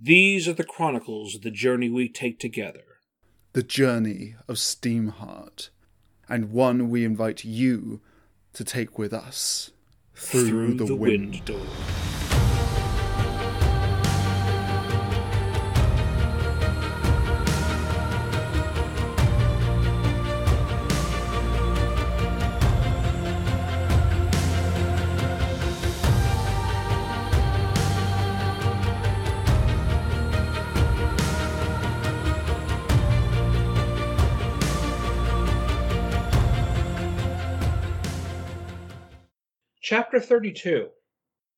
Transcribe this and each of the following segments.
These are the chronicles of the journey we take together. The journey of Steamheart, and one we invite you to take with us through, the, wind. door. Chapter 32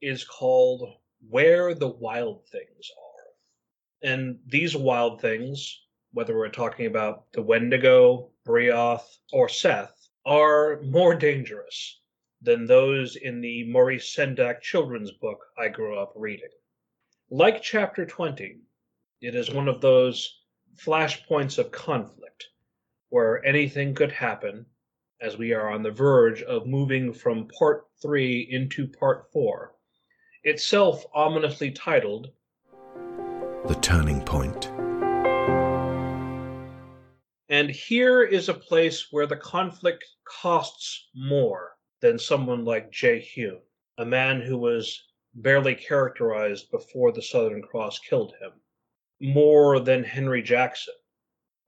is called Where the Wild Things Are. And these wild things, whether we're talking about the Wendigo, Brioth, or Seth, are more dangerous than those in the Maurice Sendak children's book I grew up reading. Like Chapter 20, it is one of those flashpoints of conflict where anything could happen as we are on the verge of moving from part three into part four, itself ominously titled The Turning Point. And here is a place where the conflict costs more than someone like Jay Hume, a man who was barely characterized before the Southern Cross killed him, more than Henry Jackson,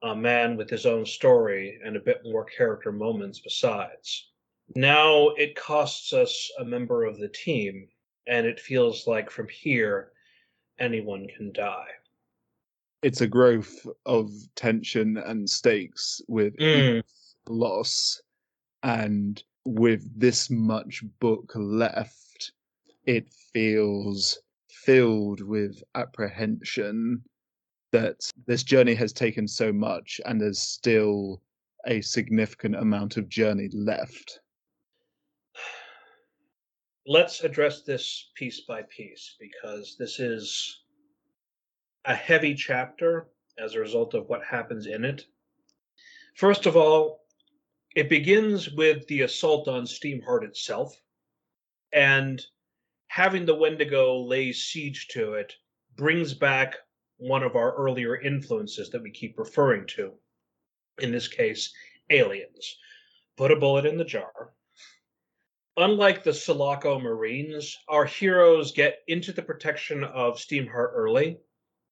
a man with his own story and a bit more character moments besides. Now it costs us a member of the team, and it feels like from here anyone can die. It's a growth of tension and stakes with Mm. loss, and with this much book left, it feels filled with apprehension that this journey has taken so much and there's still a significant amount of journey left. Let's address this piece by piece because this is a heavy chapter as a result of what happens in it. First of all, it begins with the assault on Steamheart itself, and having the Wendigo lay siege to it brings back one of our earlier influences that we keep referring to. In this case, aliens. Put a bullet in the jar. Unlike the Sulaco Marines, our heroes get into the protection of Steamheart early,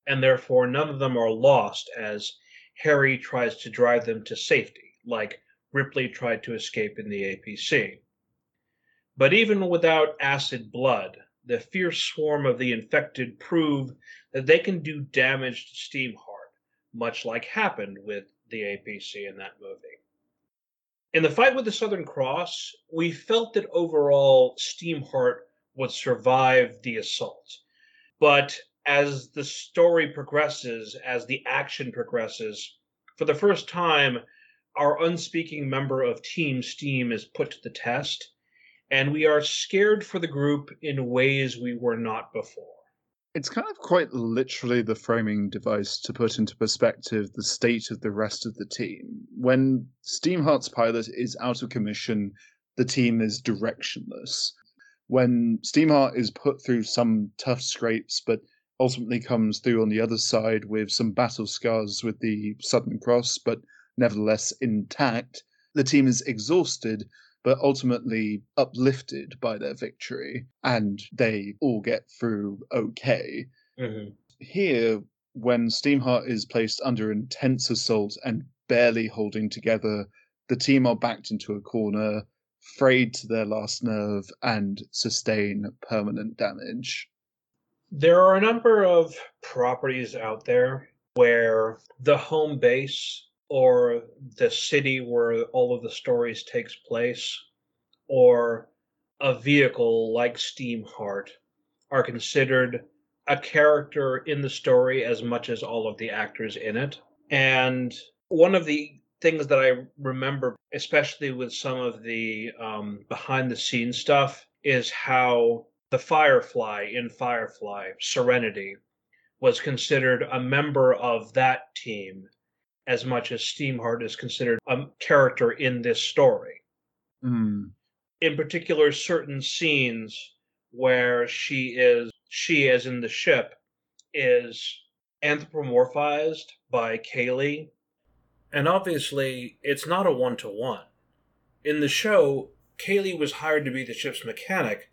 and therefore none of them are lost as Harry tries to drive them to safety, like Ripley tried to escape in the APC. But even without acid blood, the fierce swarm of the infected prove that they can do damage to Steamheart, much like happened with the APC in that movie. In the fight with the Southern Cross, we felt that overall Steamheart would survive the assault. But as the story progresses, as the action progresses, for the first time, our unspeaking member of Team Steam is put to the test, and we are scared for the group in ways we were not before. It's kind of quite literally the framing device to put into perspective the state of the rest of the team. When Steamheart's pilot is out of commission, the team is directionless. When Steamheart is put through some tough scrapes, but ultimately comes through on the other side with some battle scars with the Southern Cross, but nevertheless intact, the team is exhausted but ultimately uplifted by their victory, and they all get through okay. Mm-hmm. Here, when Steamheart is placed under intense assault and barely holding together, the team are backed into a corner, frayed to their last nerve, and sustain permanent damage. There are a number of properties out there where the home base or the city where all of the stories takes place or a vehicle like Steamheart are considered a character in the story as much as all of the actors in it. And one of the things that I remember, especially with some of the um, behind the scenes stuff, is how the Firefly in Firefly, Serenity, was considered a member of that team as much as Steamheart is considered a character in this story. Mm. In particular, certain scenes where she is, she as in the ship, is anthropomorphized by Kaylee. And obviously, it's not a one to one. In the show, Kaylee was hired to be the ship's mechanic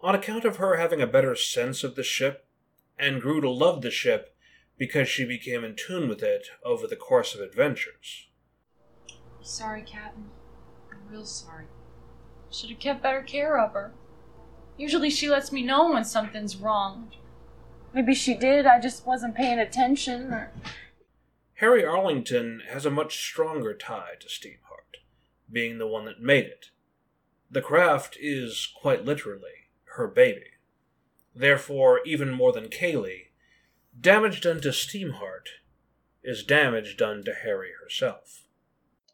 on account of her having a better sense of the ship and grew to love the ship because she became in tune with it over the course of adventures. Sorry, Captain. I'm real sorry. Should have kept better care of her. Usually she lets me know when something's wrong. Maybe she did, I just wasn't paying attention, or. Harry Arlington has a much stronger tie to Steamheart, being the one that made it. The craft is, quite literally, her baby. Therefore, even more than Kaylee, damage done to Steamheart is damage done to Harry herself.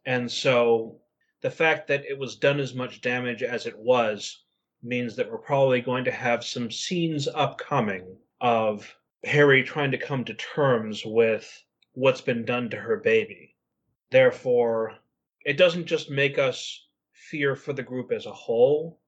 And so, the fact that it was done as much damage as it was means that we're probably going to have some scenes upcoming of Harry trying to come to terms with what's been done to her baby. Therefore, it doesn't just make us fear for the group as a whole,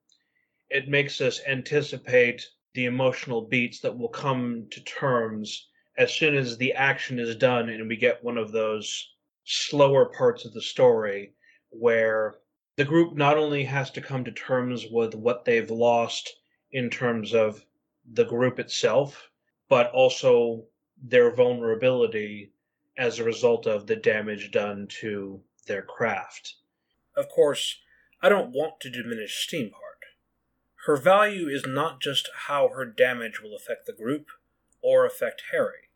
it makes us anticipate the emotional beats that will come to terms as soon as the action is done and we get one of those slower parts of the story where the group not only has to come to terms with what they've lost in terms of the group itself, but also their vulnerability as a result of the damage done to their craft. Of course, I don't want to diminish Steamheart. Her value is not just how her damage will affect the group or affect Harry,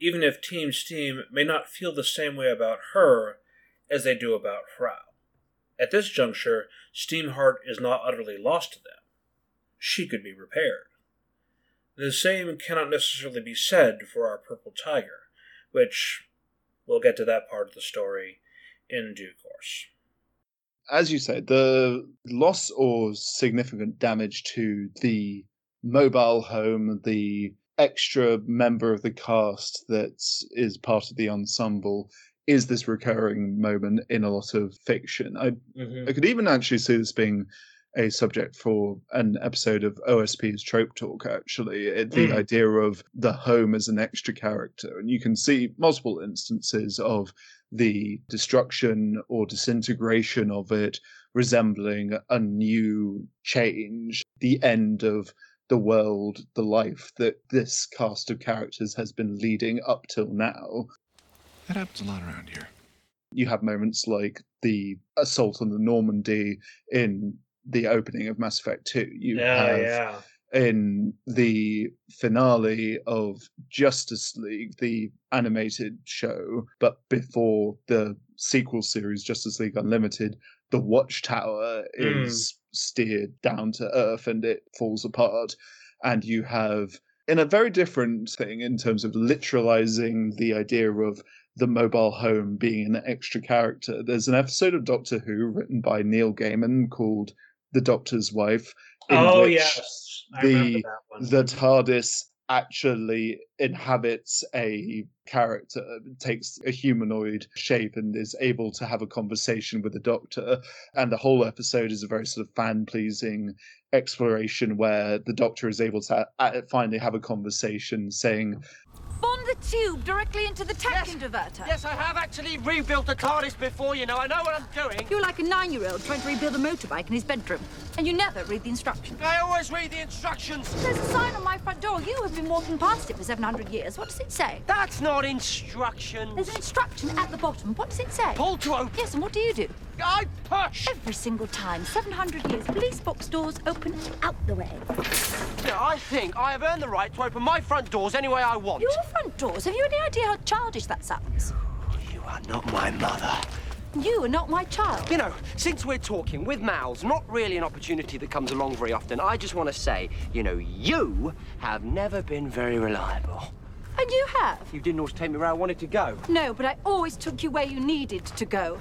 even if Team Steam may not feel the same way about her as they do about Hrao. At this juncture, Steamheart is not utterly lost to them. She could be repaired. The same cannot necessarily be said for our Purple Tiger, which we'll get to that part of the story in due course. As you say, the loss or significant damage to the mobile home, the extra member of the cast that is part of the ensemble, is this recurring moment in a lot of fiction. I Mm-hmm. I could even actually see this being a subject for an episode of OSP's Trope Talk, actually. It, the Mm. idea of the home as an extra character. And you can see multiple instances of the destruction or disintegration of it resembling a new change, the end of the world, the life that this cast of characters has been leading up till now That happens a lot around here. you have moments like the assault on the Normandy in the opening of Mass Effect 2. You Yeah, have yeah. in the finale of Justice League, the animated show, but before the sequel series, Justice League Unlimited, the Watchtower Mm. is steered down to earth and it falls apart. And you have, in a very different thing in terms of literalizing the idea of the mobile home being an extra character, there's an episode of Doctor Who written by Neil Gaiman called The Doctor's Wife. in Oh, which yes. I the that one. the TARDIS actually inhabits a character, takes a humanoid shape, and is able to have a conversation with the Doctor. And the whole episode is a very sort of fan pleasing exploration where the Doctor is able to uh, finally have a conversation saying, the tube directly into the tank converter. Yes, I have actually rebuilt the TARDIS before, you know. I know what I'm doing. You're like a nine-year-old trying to rebuild a motorbike in his bedroom, and you never read the instructions. I always read the instructions. There's a sign on my front door. You have been walking past it for 700 years. What does it say? That's not instructions. There's an instruction at the bottom. What does it say? Pull to open. Yes, and what do you do? I push. Every single time, 700 years, police box doors open out the way. Yeah, I think I have earned the right to open my front doors any way I want. Your front doors? Have you any idea how childish that sounds? You are not my mother. You are not my child. You know, since we're talking with mouths, not really an opportunity that comes along very often, I just want to say, you know, you have never been very reliable. And you have. You didn't always take me where I wanted to go. No, but I always took you where you needed to go.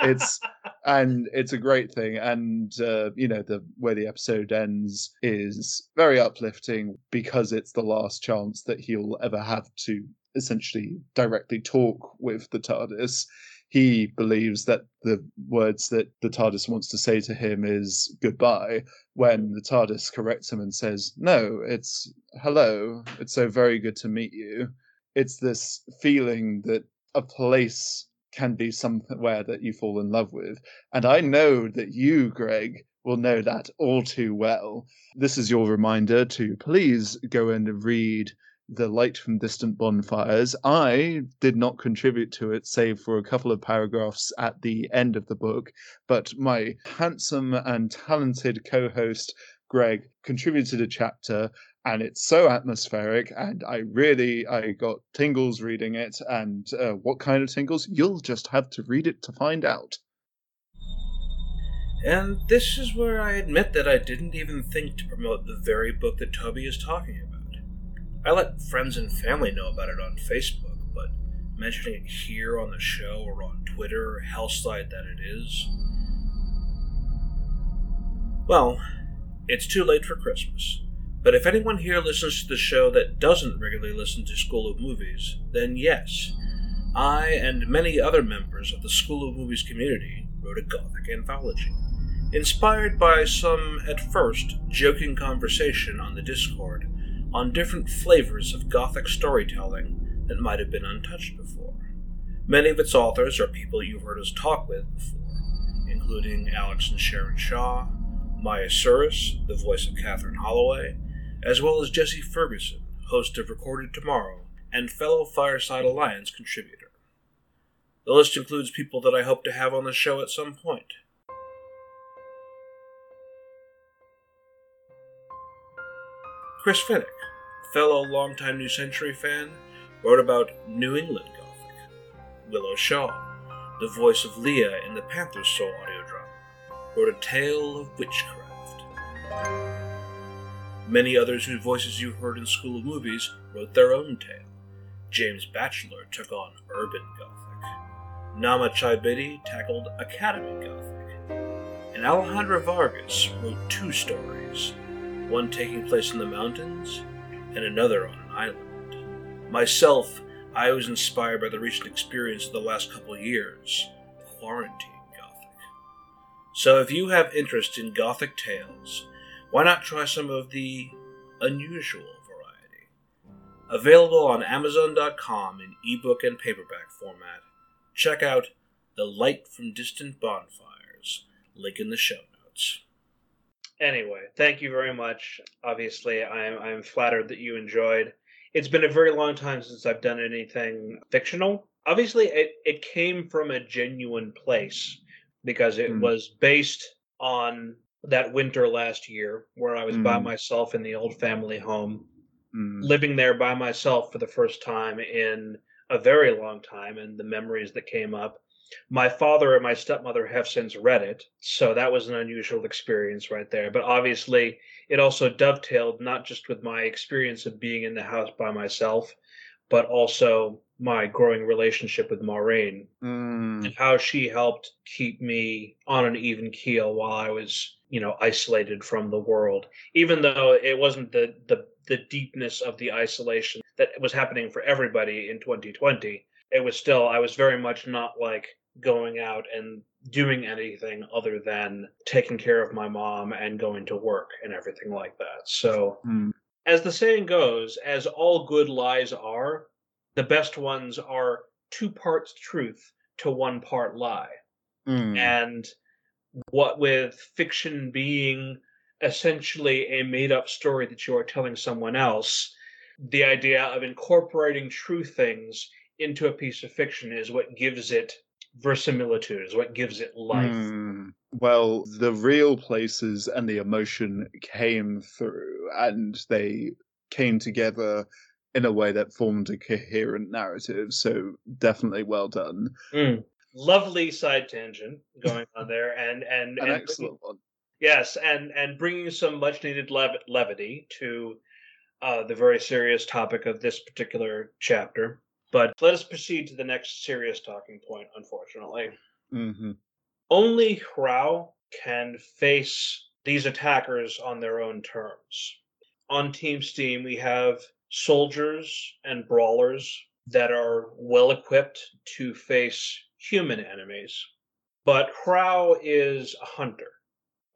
It's and it's a great thing and uh, you know the way the episode ends is very uplifting because it's the last chance that he'll ever have to essentially directly talk with the tardis he believes that the words that the TARDIS wants to say to him is goodbye, when the TARDIS corrects him and says, No, it's hello, it's so very good to meet you. It's this feeling that a place can be somewhere that you fall in love with. And I know that you, Greg, will know that all too well. This is your reminder to please go and read The Light from Distant Bonfires. I did not contribute to it, save for a couple of paragraphs at the end of the book, but my handsome and talented co host, Greg, contributed a chapter and it's so atmospheric and i really i got tingles reading it and uh, what kind of tingles you'll just have to read it to find out And this is where I admit that I didn't even think to promote the very book that Toby is talking about. I let friends and family know about it on Facebook, but mentioning it here on the show or on Twitter, hellside that it is. Well, it's too late for Christmas. But if anyone here listens to the show that doesn't regularly listen to School of Movies, then yes, I and many other members of the School of Movies community wrote a Gothic anthology, inspired by some, at first, joking conversation on the Discord on different flavors of Gothic storytelling that might have been untouched before. Many of its authors are people you've heard us talk with before, including Alex and Sharon Shaw, Maya Suris, the voice of Catherine Holloway, as well as Jesse Ferguson, host of Recorded Tomorrow and fellow Fireside Alliance contributor. The list includes people that I hope to have on the show at some point. Chris Finnick, fellow longtime New Century fan, wrote about New England Gothic. Willow Shaw, the voice of Leah in the Panther's Soul audio drama, wrote a tale of witchcraft. Many others whose voices you heard in School of Movies wrote their own tale. James Batchelor took on urban Gothic. Nama Chaibidi tackled Academy Gothic. And Alejandra Vargas wrote two stories, one taking place in the mountains and another on an island. Myself, I was inspired by the recent experience of the last couple years quarantine Gothic. So if you have interest in Gothic tales, why not try some of the unusual variety? Available on Amazon.com in ebook and paperback format. Check out The Light from Distant Bonfires, link in the show notes. Anyway, thank you very much. Obviously, I'm, I'm flattered that you enjoyed. It's been a very long time since I've done anything fictional. Obviously, it, it came from a genuine place because it Mm. was based on that winter last year where I was by Mm. myself in the old family home, Mm, living there by myself for the first time in a very long time, and the memories that came up. My father and my stepmother have since read it, so that was an unusual experience right there. But obviously, it also dovetailed not just with my experience of being in the house by myself, but also my growing relationship with Maureen mm, and how she helped keep me on an even keel while I was, you know, isolated from the world. Even though it wasn't the the the deepness of the isolation that was happening for everybody in 2020, it was still I was very much not like going out and doing anything other than taking care of my mom and going to work and everything like that. So, mm, as the saying goes, as all good lies are, the best ones are two parts truth to one part lie. mm. And what with fiction being essentially a made up story that you are telling someone else, the idea of incorporating true things into a piece of fiction is what gives it verisimilitude, is what gives it life. Mm. Well, the real places and the emotion came through, and they came together in a way that formed a coherent narrative. So definitely well done. Mm. Lovely side tangent going on there, and and, An and excellent one. Yes, and and bringing some much needed lev- levity to uh, the very serious topic of this particular chapter. But let us proceed to the next serious talking point. Unfortunately, hmm only Hrao can face these attackers on their own terms. On Team Steam, we have soldiers and brawlers that are well equipped to face human enemies. But Hrao is a hunter,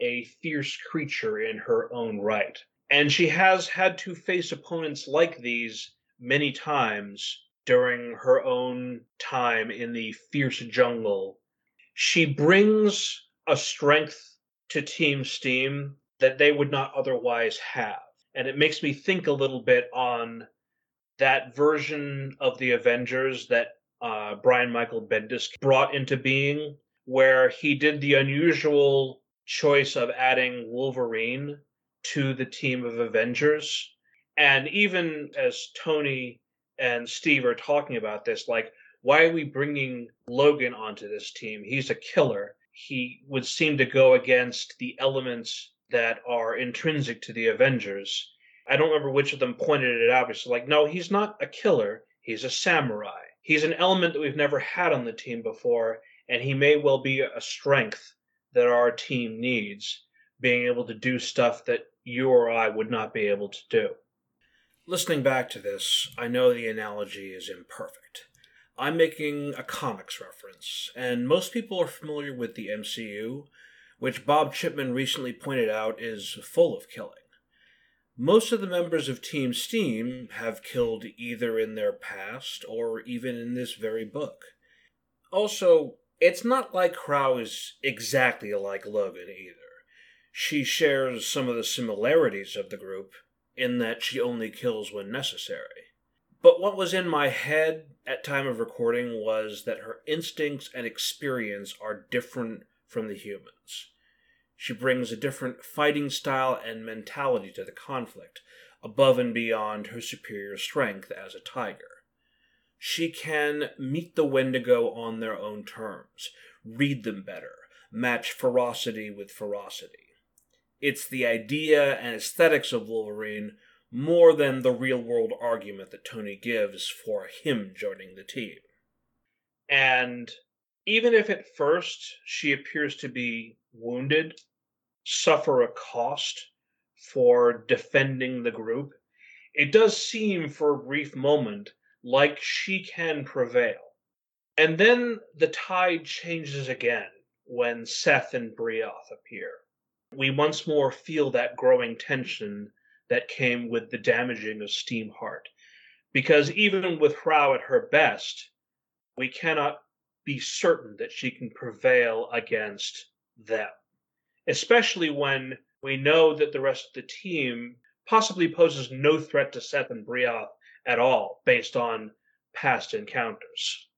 a fierce creature in her own right. And she has had to face opponents like these many times during her own time in the fierce jungle. She brings a strength to Team Steam that they would not otherwise have. And it makes me think a little bit on that version of the Avengers that uh, Brian Michael Bendis brought into being, where he did the unusual choice of adding Wolverine to the team of Avengers. And even as Tony and Steve are talking about this, like, why are we bringing Logan onto this team? He's a killer. He would seem to go against the elements that are intrinsic to the Avengers. I don't remember which of them pointed it out, but it's like, no, he's not a killer. He's a samurai. He's an element that we've never had on the team before, and he may well be a strength that our team needs, being able to do stuff that you or I would not be able to do. Listening back to this, I know the analogy is imperfect. I'm making a comics reference, and most people are familiar with the MCU, which Bob Chipman recently pointed out is full of killing. Most of the members of Team Steam have killed either in their past or even in this very book. Also, it's not like Hrao is exactly like Logan either. She shares some of the similarities of the group in that she only kills when necessary. But what was in my head at time of recording was that her instincts and experience are different from the humans. She brings a different fighting style and mentality to the conflict, above and beyond her superior strength as a tiger. She can meet the Wendigo on their own terms, read them better, match ferocity with ferocity. It's the idea and aesthetics of Wolverine more than the real world argument that Tony gives for him joining the team. And even if at first she appears to be wounded, suffer a cost for defending the group, it does seem for a brief moment like she can prevail. And then the tide changes again when Seth and Briath appear. We once more feel that growing tension that came with the damaging of Steamheart. Because even with Hrao at her best, we cannot be certain that she can prevail against them. Especially when we know that the rest of the team possibly poses no threat to Seth and Briath at all, based on past encounters.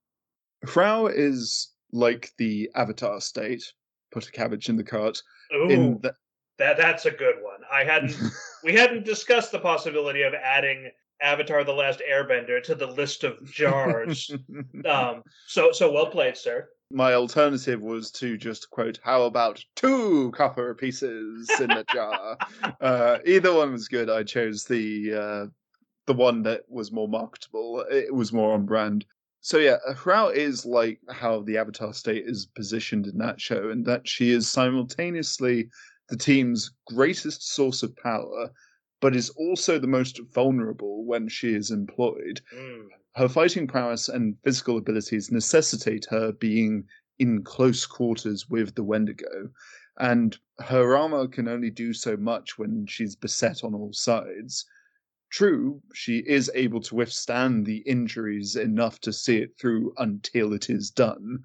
Hrao is like the Avatar state. Put a cabbage in the cart. Ooh, In the, that that's a good one. I hadn't we hadn't discussed the possibility of adding Avatar: The Last Airbender to the list of jars. um, so so well played, sir. My alternative was to just quote, "How about two copper pieces in a jar?" uh, either one was good. I chose the uh, the one that was more marketable. It was more on brand. So yeah, Hrao is like how the Avatar state is positioned in that show, and that she is simultaneously the team's greatest source of power, but is also the most vulnerable when she is employed. Mm. Her fighting prowess and physical abilities necessitate her being in close quarters with the Wendigo, and her armor can only do so much when she's beset on all sides. True, she is able to withstand the injuries enough to see it through until it is done.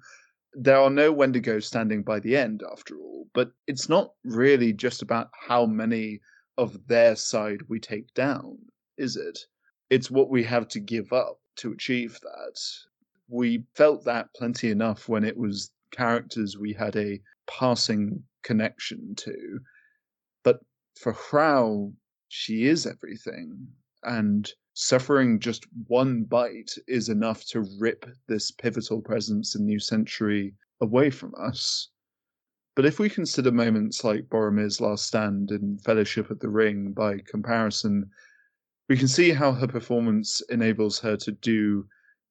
There are no Wendigo standing by the end, after all, but it's not really just about how many of their side we take down, is it? It's what we have to give up to achieve that. We felt that plenty enough when it was characters we had a passing connection to. But for Hrao, she is everything, and suffering just one bite is enough to rip this pivotal presence in New Century away from us. But if we consider moments like Boromir's last stand in Fellowship of the Ring by comparison, we can see how her performance enables her to do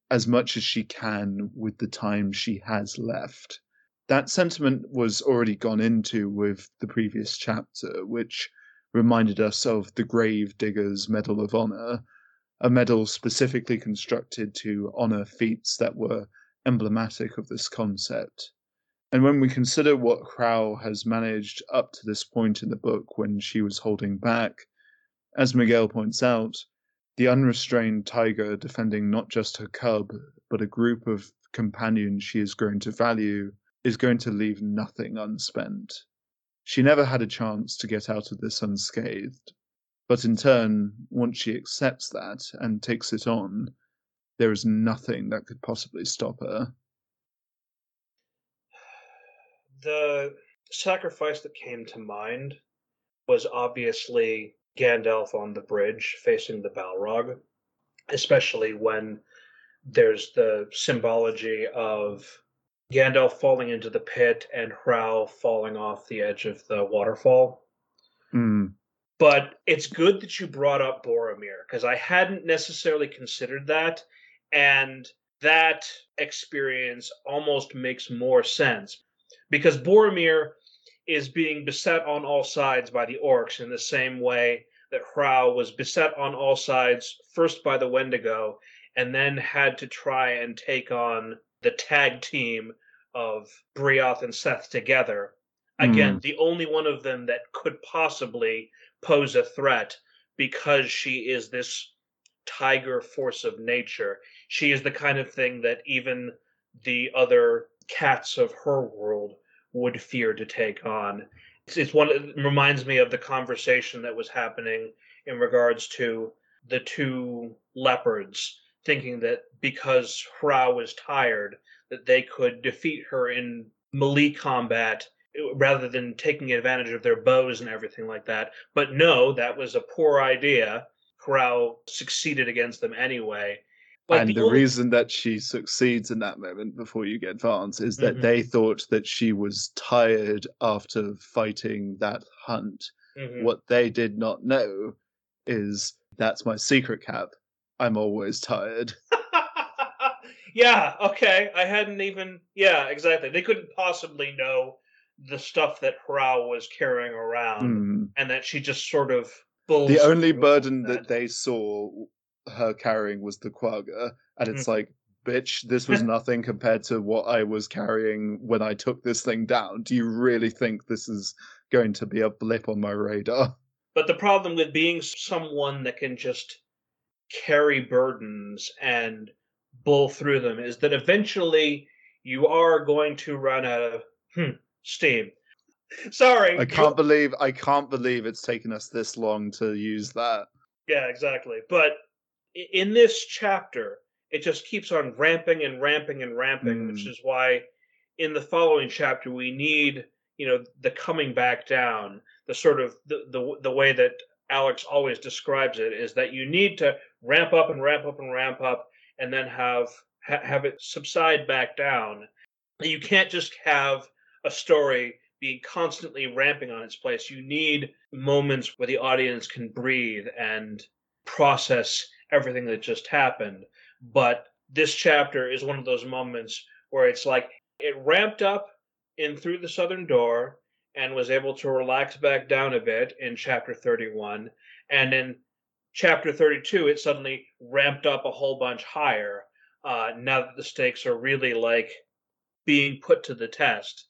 as much as she can with the time she has left. That sentiment was already gone into with the previous chapter, which reminded us of the Grave Digger's Medal of Honor, a medal specifically constructed to honor feats that were emblematic of this concept. And when we consider what Hrao has managed up to this point in the book when she was holding back, as Miguel points out, the unrestrained tiger defending not just her cub, but a group of companions she is grown to value, is going to leave nothing unspent. She never had a chance to get out of this unscathed, but in turn, once she accepts that and takes it on, there is nothing that could possibly stop her. The sacrifice that came to mind was obviously Gandalf on the bridge facing the Balrog, especially when there's the symbology of Gandalf falling into the pit and Hrao falling off the edge of the waterfall. Mm. But it's good that you brought up Boromir because I hadn't necessarily considered that. And that experience almost makes more sense because Boromir is being beset on all sides by the orcs in the same way that Hrao was beset on all sides, first by the Wendigo, and then had to try and take on the tag team of Brioth and Seth together. Again, hmm. the only one of them that could possibly pose a threat because she is this tiger force of nature. She is the kind of thing that even the other cats of her world would fear to take on. It's, it's one. It reminds me of the conversation that was happening in regards to the two leopards, thinking that because Hrao was tired, that they could defeat her in melee combat eh, rather than taking advantage of their bows and everything like that. But no, that was a poor idea. Hrao succeeded against them anyway. But and the, only- reason that she succeeds in that moment before you get Vance is that Mhm. they thought that she was tired after fighting that hunt. Mhm. What they did not know is that's my secret cap. I'm always tired. yeah, okay. I hadn't even. Yeah, exactly. They couldn't possibly know the stuff that Hrao was carrying around, Mm. and that she just sort of. The only burden that. that they saw her carrying was the quagga, and it's like, bitch, this was nothing compared to what I was carrying when I took this thing down. Do you really think this is going to be a blip on my radar? But the problem with being someone that can just carry burdens and bull through them is that eventually you are going to run out of hmm, steam. Sorry. I can't believe I can't believe it's taken us this long to use that. Yeah, exactly. But in this chapter, it just keeps on ramping and ramping and ramping, which Mm. is why in the following chapter we need, you know, the coming back down, the sort of the the, the way that Alex always describes it is that you need to ramp up and ramp up and ramp up and then have ha- have it subside back down. You can't just have a story being constantly ramping on its place. You need moments where the audience can breathe and process everything that just happened. But this chapter is one of those moments where it's like it ramped up in through the southern door and was able to relax back down a bit in chapter 31 and in chapter 32 it suddenly ramped up a whole bunch higher uh, now that the stakes are really like being put to the test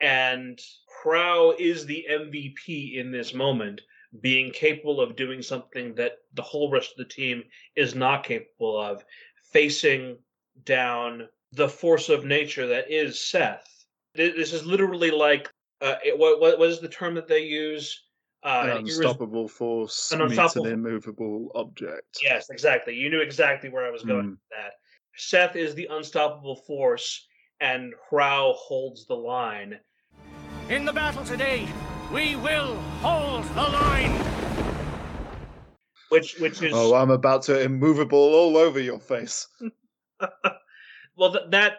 and Hrao is the MVP in this moment being capable of doing something that the whole rest of the team is not capable of, facing down the force of nature that is Seth. This is literally like uh, it, what, what what is the term that they use? Uh, An an irres- unstoppable force an meets unstoppable- an immovable object. Yes, exactly. You knew exactly where I was going Mm. with that. Seth is the unstoppable force, and Hrao holds the line. In the battle today, we will hold the line. Which, which is Oh, I'm about to immovable all over your face. well th- that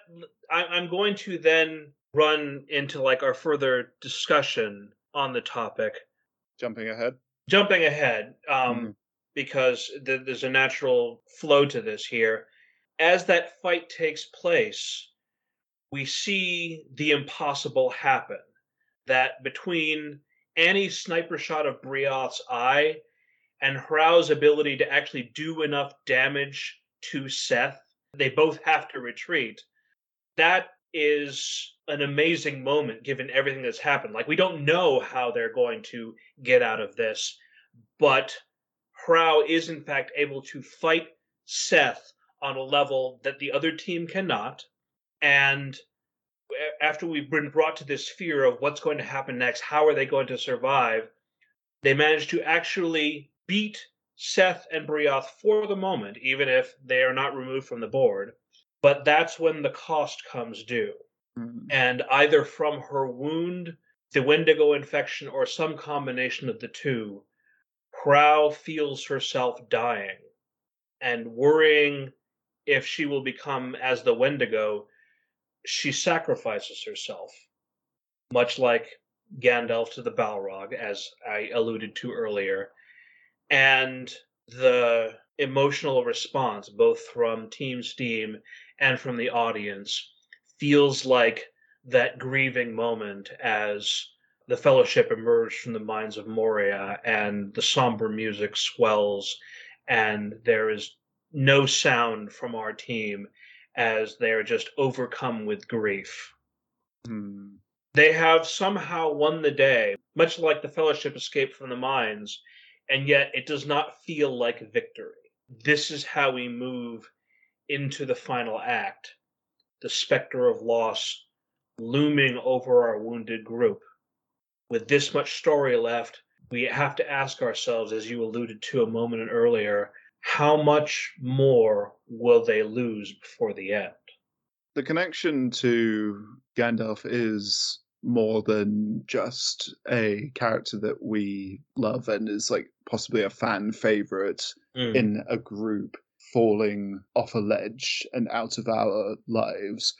I, i'm going to then run into like our further discussion on the topic Jumping ahead. jumping ahead um, Mhm. because th- there's a natural flow to this here as that fight takes place we see the impossible happen that between annie's sniper shot of brioth's eye and Hrao's ability to actually do enough damage to Seth, they both have to retreat. that is an amazing moment given everything that's happened. Like we don't know how they're going to get out of this, but Hrao is in fact able to fight Seth on a level that the other team cannot. And after we've been brought to this fear of what's going to happen next, how are they going to survive? They manage to actually beat Seth and Briath for the moment, even if they are not removed from the board. But that's when the cost comes due. Mm. And either from her wound, the Wendigo infection, or some combination of the two, Hrao feels herself dying and worrying if she will become as the Wendigo, she sacrifices herself, much like Gandalf to the Balrog, as I alluded to earlier. And the emotional response, both from Team Steam and from the audience, feels like that grieving moment as the Fellowship emerge from the mines of Moria and the somber music swells and there is no sound from our team as they are just overcome with grief. Hmm. They have somehow won the day, much like the Fellowship escaped from the mines, and yet it does not feel like victory. This is how we move into the final act the specter of loss looming over our wounded group. With this much story left, we have to ask ourselves, as you alluded to a moment earlier, how much more will they lose before the end? The connection to Gandalf is more than just a character that we love and is like possibly a fan favorite Mm. in a group falling off a ledge and out of our lives.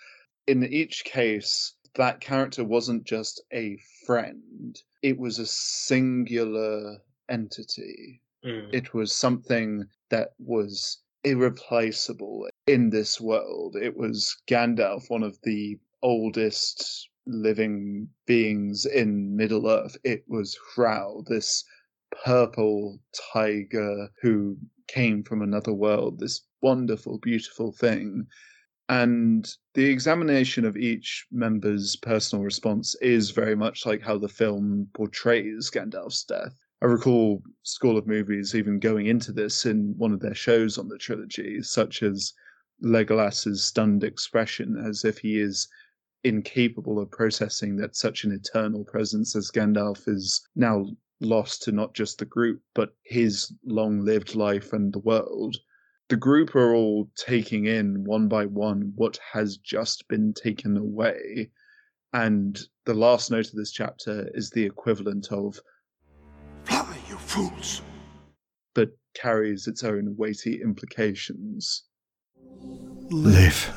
In each case, that character wasn't just a friend, it was a singular entity. Mm. It was something that was irreplaceable in this world. It was Gandalf, one of the oldest living beings in Middle Earth. It was Hrao, this purple tiger who came from another world, this wonderful, beautiful thing. And the examination of each member's personal response is very much like how the film portrays Gandalf's death. I recall School of Movies even going into this in one of their shows on the trilogy, such as Legolas's stunned expression as if he is incapable of processing that such an eternal presence as Gandalf is now lost to not just the group, but his long lived life and the world. The group are all taking in one by one what has just been taken away. And the last note of this chapter is the equivalent of fools! but carries its own weighty implications. Live.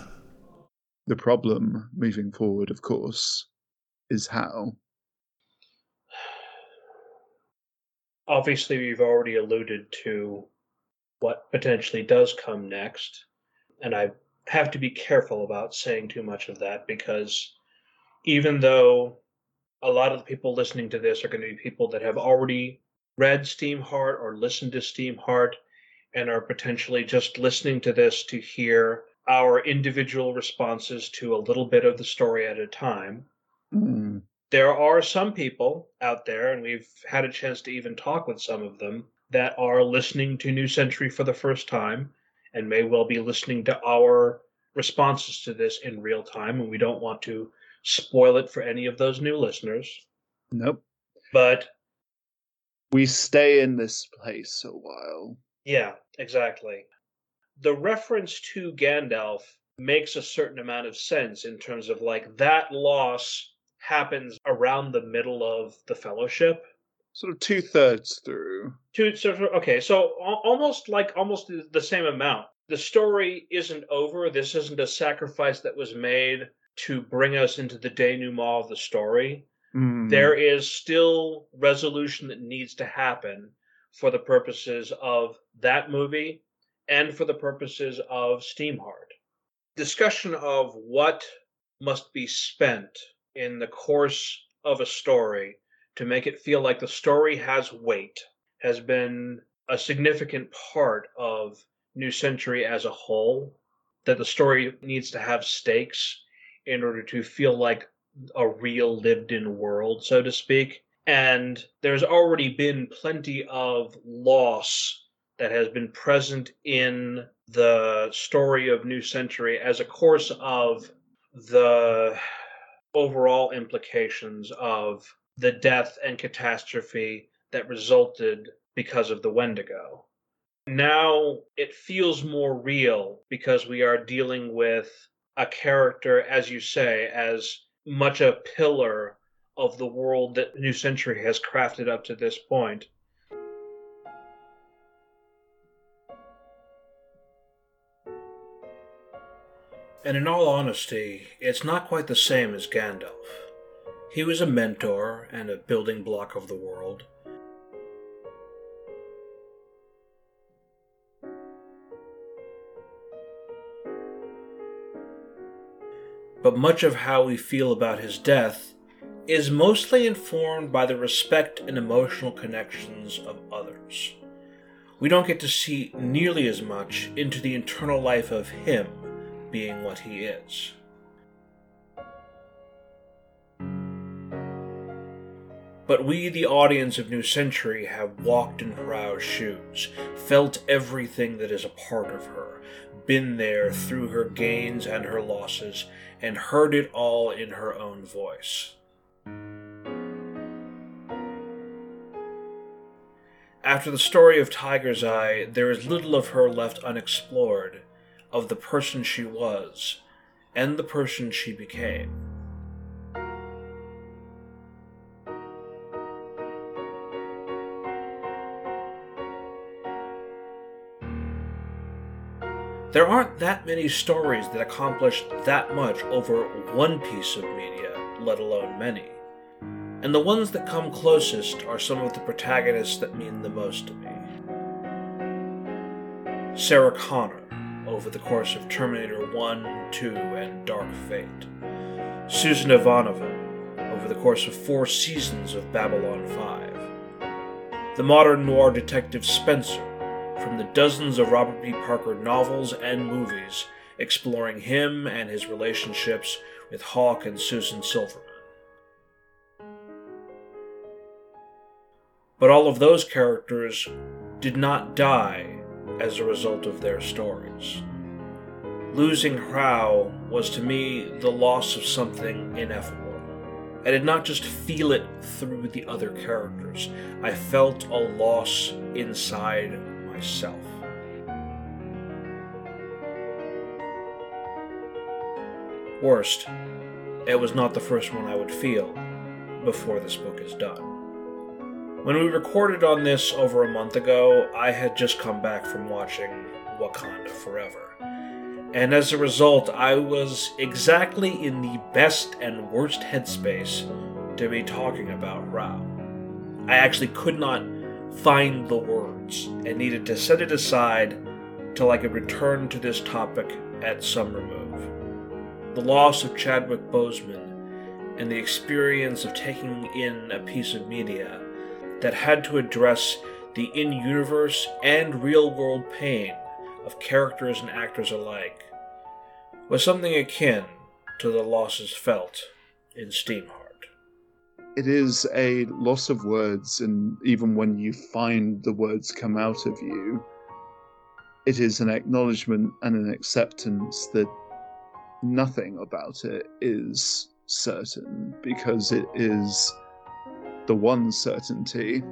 The problem moving forward, of course, is how. Obviously, we've already alluded to what potentially does come next, and I have to be careful about saying too much of that because even though a lot of the people listening to this are going to be people that have already read Steamheart or listened to Steamheart and are potentially just listening to this to hear our individual responses to a little bit of the story at a time. Mm, There are some people out there, and we've had a chance to even talk with some of them, that are listening to New Century for the first time and may well be listening to our responses to this in real time. And we don't want to spoil it for any of those new listeners. nope. But We stay in this place a while. Yeah, exactly. The reference to Gandalf makes a certain amount of sense in terms of like that loss happens around the middle of the fellowship. Sort of two thirds through. To so okay, so almost like almost the- the same amount. The story isn't over. This isn't a sacrifice that was made to bring us into the denouement of the story. Mm, there is still resolution that needs to happen for the purposes of that movie and for the purposes of Steamheart. Discussion of what must be spent in the course of a story to make it feel like the story has weight has been a significant part of New Century as a whole. That the story needs to have stakes in order to feel like a real lived in world, so to speak. And there's already been plenty of loss that has been present in the story of New Century as a course of the overall implications of the death and catastrophe that resulted because of the Wendigo. Now it feels more real because we are dealing with a character, as you say, as much a pillar of the world that New Century has crafted up to this point. And in all honesty, it's not quite the same as Gandalf. He was a mentor and a building block of the world. But much of how we feel about his death is mostly informed by the respect and emotional connections of others. We don't get to see nearly as much into the internal life of him being what he is. But we, the audience of New Century, have walked in Hrao's shoes, felt everything that is a part of her, been there through her gains and her losses, and heard it all in her own voice. After the story of Tiger's Eye, there is little of her left unexplored, of the person she was, and the person she became. There aren't that many stories that accomplish that much over one piece of media, let alone many. And the ones that come closest are some of the protagonists that mean the most to me. Sarah Connor, over the course of Terminator 1, 2, and Dark Fate. Susan Ivanova, over the course of four seasons of Babylon 5. The modern noir detective Spencer, from the dozens of Robert B. Parker novels and movies exploring him and his relationships with Hawk and Susan Silverman. But all of those characters did not die as a result of their stories. Losing Hrao was to me the loss of something ineffable. I did not just feel it through the other characters, I felt a loss inside myself. Worst, it was not the first one I would feel before this book is done. When we recorded on this over a month ago, I had just come back from watching Wakanda Forever. And as a result, I was exactly in the best and worst headspace to be talking about Hrao. I actually could not find the words and needed to set it aside till I could return to this topic at some remove. The loss of Chadwick Boseman and the experience of taking in a piece of media that had to address the in universe and real world pain of characters and actors alike was something akin to the losses felt in Steamheart. It is a loss of words, and even when you find the words come out of you, it is an acknowledgement and an acceptance that nothing about it is certain because it is the one certainty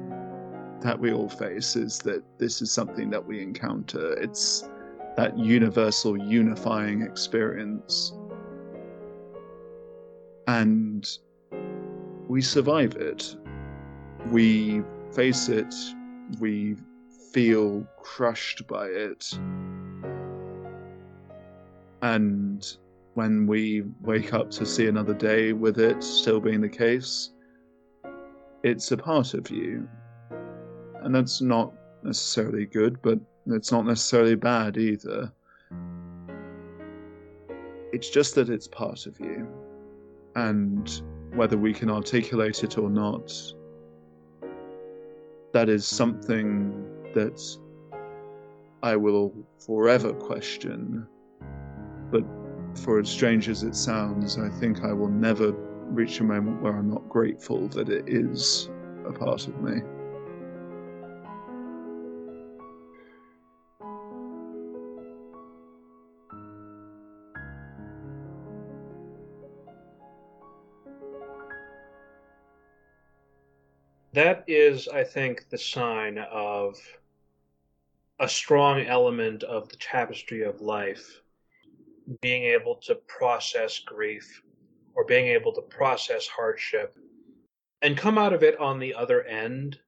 that we all face is that this is something that we encounter. It's that universal unifying experience. And we survive it. We face it. We feel crushed by it. And when we wake up to see another day with it still being the case, it's a part of you. And that's not necessarily good, but it's not necessarily bad either. It's just that it's part of you. And whether we can articulate it or not, that is something that I will forever question. But for as strange as it sounds, I think I will never reach a moment where I'm not grateful that it is a part of me. That is, I think, the sign of a strong element of the tapestry of life being able to process grief or being able to process hardship and come out of it on the other end,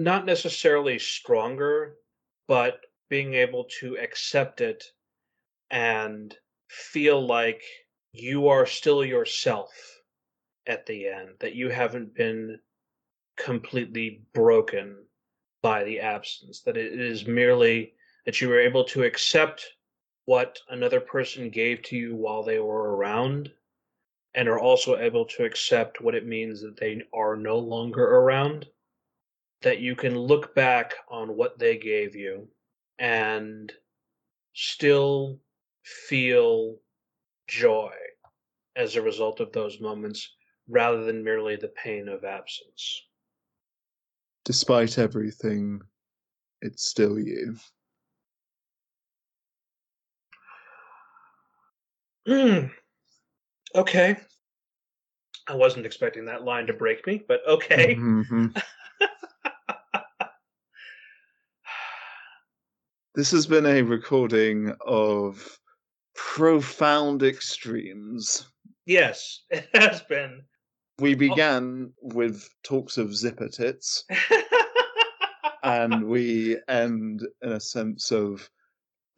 not necessarily stronger, but being able to accept it and feel like you are still yourself at the end, that you haven't been completely broken by the absence, that it is merely that you were able to accept what another person gave to you while they were around and are also able to accept what it means that they are no longer around. That you can look back on what they gave you and still feel joy as a result of those moments rather than merely the pain of absence. Despite everything, it's still you. Hmm. Okay. I wasn't expecting that line to break me, but okay. Mhm. this has been a recording of profound extremes. yes, it has been. We oh. began with talks of zipper tits, and we end in a sense of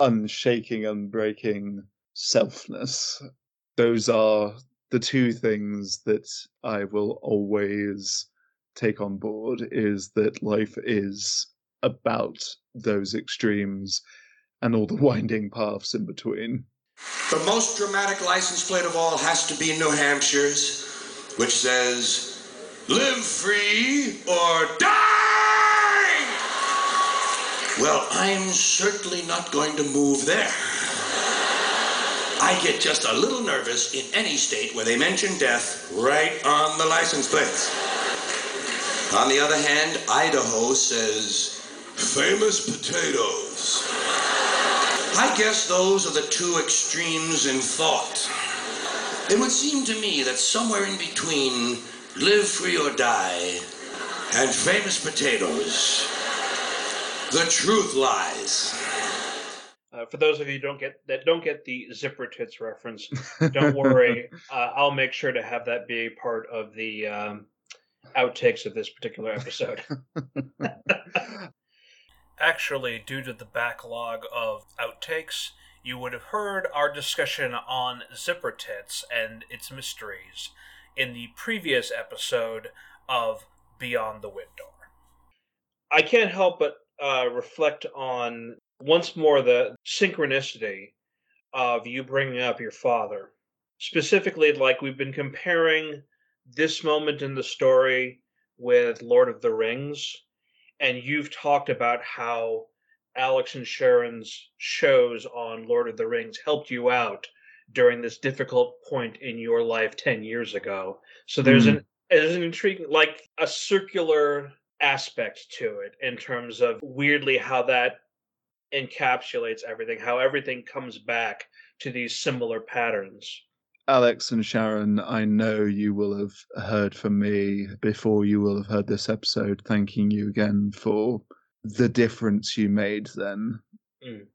unshaking, unbreaking selfness. Those are the two things that I will always take on board is that life is about those extremes and all the winding paths in between. The most dramatic license plate of all has to be New Hampshire's, which says, Live free or die! Well, I'm certainly not going to move there. I get just a little nervous in any state where they mention death right on the license plates. On the other hand, Idaho says, famous potatoes. I guess those are the two extremes in thought. It would seem to me that somewhere in between live free or die and famous potatoes, the truth lies. Uh, for those of you don't get that don't get the zipper tits reference, don't worry. Uh, I'll make sure to have that be a part of the um, outtakes of this particular episode. Actually, due to the backlog of outtakes, you would have heard our discussion on zipper tits and its mysteries in the previous episode of Beyond the Window. I can't help but uh, reflect on once more the synchronicity of you bringing up your father. Specifically, like we've been comparing this moment in the story with Lord of the Rings, and you've talked about how Alex and Sharon's shows on Lord of the Rings helped you out during this difficult point in your life 10 years ago. So there's an hmm. there's an intriguing like a circular aspect to it in terms of weirdly how that encapsulates everything, how everything comes back to these similar patterns. Alex and Sharon, I know you will have heard from me before you will have heard this episode, thanking you again for the difference you made then. Mm.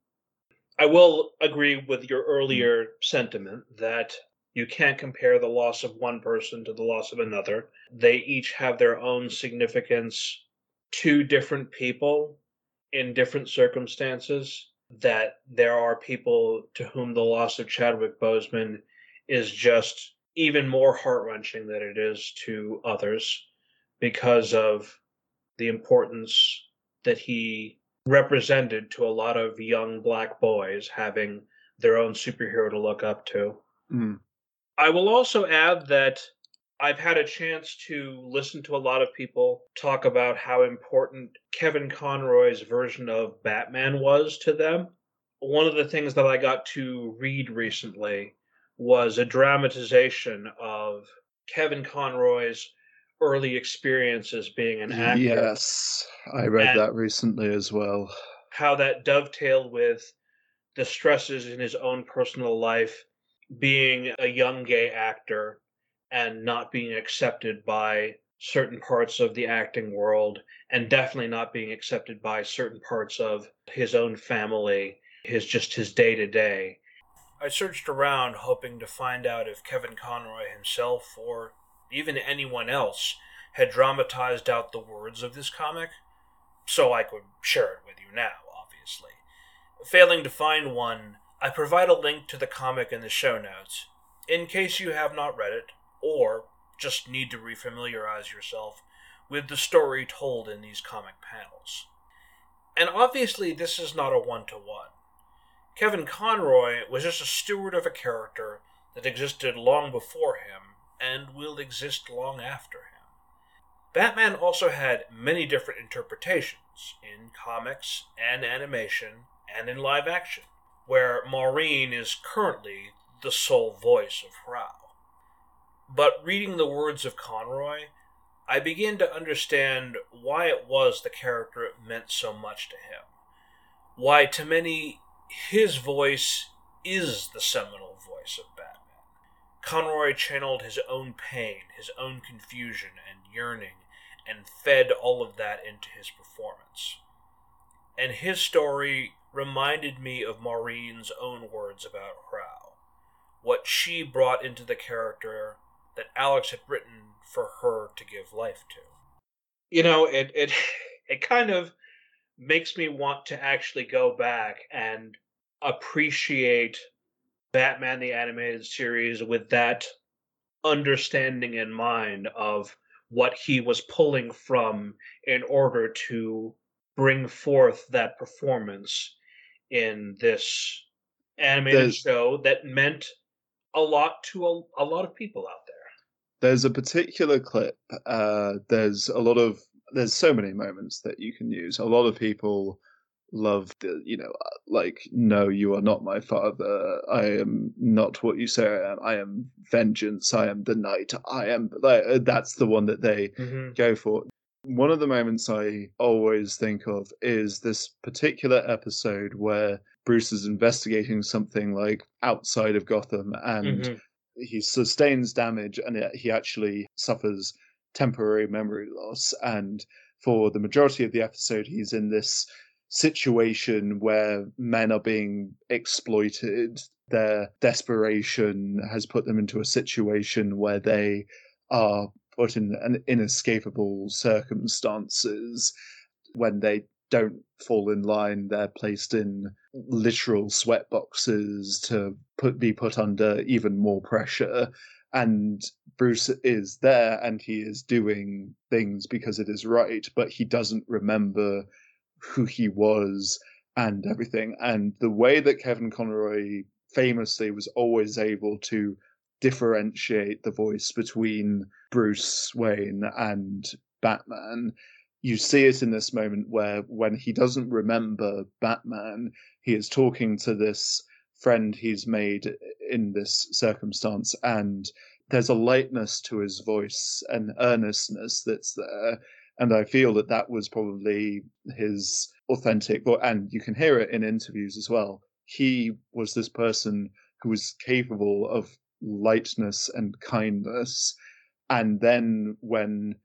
I will agree with your earlier sentiment that you can't compare the loss of one person to the loss of another. They each have their own significance to different people in different circumstances. That there are people to whom the loss of Chadwick Boseman is just even more heart wrenching than it is to others because of the importance that he represented to a lot of young black boys having their own superhero to look up to. Mm. I will also add that I've had a chance to listen to a lot of people talk about how important Kevin Conroy's version of Batman was to them. One of the things that I got to read recently was a dramatization of Kevin Conroy's early experiences being an actor. Yes, I read that recently as well. how that dovetailed with the stresses in his own personal life, being a young gay actor and not being accepted by certain parts of the acting world, and definitely not being accepted by certain parts of his own family, his just his day to day. I searched around hoping to find out if Kevin Conroy himself or even anyone else had dramatized out the words of this comic so I could share it with you now, obviously. Failing to find one, I provide a link to the comic in the show notes, in case you have not read it, or just need to refamiliarize yourself with the story told in these comic panels. And obviously, this is not a one to one. Kevin Conroy was just a steward of a character that existed long before him and will exist long after him. Batman also had many different interpretations in comics and animation and in live action, where Maureen is currently the sole voice of Hrao. But reading the words of Conroy, I begin to understand why it was the character meant so much to him. Why, to many, his voice is the seminal voice of. Conroy channeled his own pain, his own confusion and yearning, and fed all of that into his performance. And his story reminded me of Maureen's own words about Hrao, what she brought into the character that Alex had written for her to give life to. You know, it it it kind of makes me want to actually go back and appreciate Batman the animated series with that understanding in mind of what he was pulling from in order to bring forth that performance in this animated There's- show that meant a lot to a, a lot of people out there. There's a particular clip. Uh, there's a lot of there's so many moments that you can use. A lot of people love the you know uh, like no you are not my father i am not what you say i am i am vengeance i am the knight i am like uh, that's the one that they go for. One of the moments I always think of is this particular episode where Bruce is investigating something like outside of Gotham and Mhm. he sustains damage and he actually suffers temporary memory loss. And for the majority of the episode, he's in this situation where men are being exploited. Their desperation has put them into a situation where they are put in an inescapable circumstances when they don't fall in line they're placed in literal sweat boxes to put be put under even more pressure and Bruce is there and he is doing things because it is right but he doesn't remember who he was and everything and the way that Kevin Conroy famously was always able to differentiate the voice between Bruce Wayne and Batman. You see it in this moment where, when he doesn't remember Batman, he is talking to this friend he's made in this circumstance, and there's a lightness to his voice, an earnestness that's there. And I feel that that was probably his authentic, and you can hear it in interviews as well. He was this person who was capable of lightness and kindness. And then when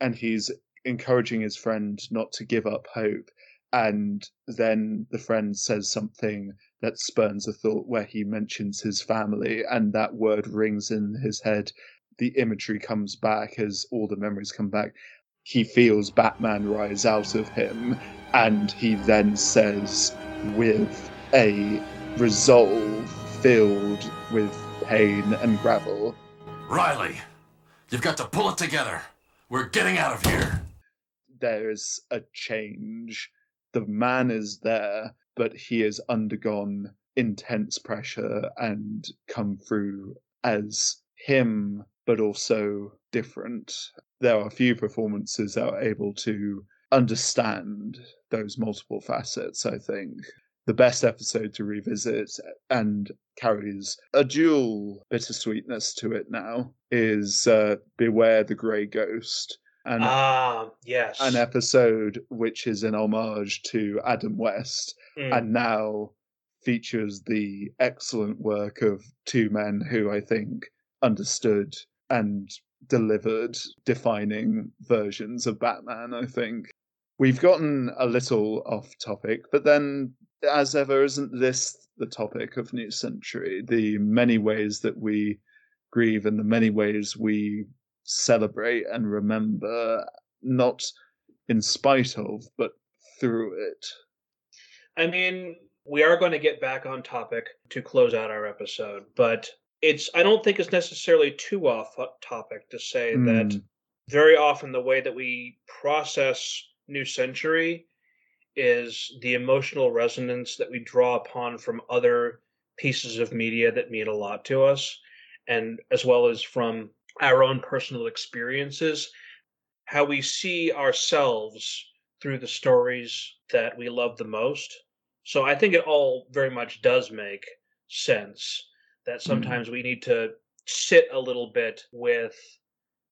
and he's encouraging his friend not to give up hope. And then the friend says something that spurns a thought where he mentions his family and that word rings in his head. The imagery comes back as all the memories come back he feels batman rise out of him and he then says with a resolve filled with pain and gravel Riley, you've got to pull it together. We're getting out of here. there is a change. The man is there, but he has undergone intense pressure and come through as him, but also different. There are a few performances that are able to understand those multiple facets, I think. the best episode to revisit and carries a dual bittersweetness to it now is uh, Beware the Grey Ghost. And Ah, yes. an episode which is an homage to Adam West Mm. and now features the excellent work of two men who I think understood and delivered defining versions of Batman, I think. We've gotten a little off topic, but then, as ever, isn't this the topic of New Century? The many ways that we grieve and the many ways we celebrate and remember, not in spite of, but through it. I mean, we are going to get back on topic to close out our episode, but it's I don't think it's necessarily too off topic to say that Mm. very often the way that we process New Century is the emotional resonance that we draw upon from other pieces of media that mean a lot to us, and as well as from our own personal experiences, how we see ourselves through the stories that we love the most. So I think it all very much does make sense that hmm. sometimes we need to sit a little bit with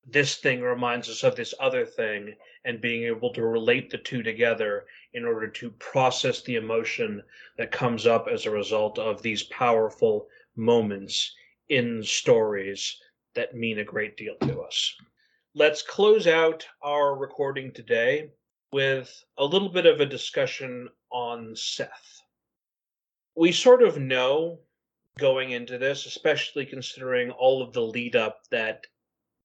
this thing reminds us of this other thing and being able to relate the two together in order to process the emotion that comes up as a result of these powerful moments in stories that mean a great deal to us. Let's close out our recording today with a little bit of a discussion on Seth. We sort of know going into this, especially considering all of the lead up that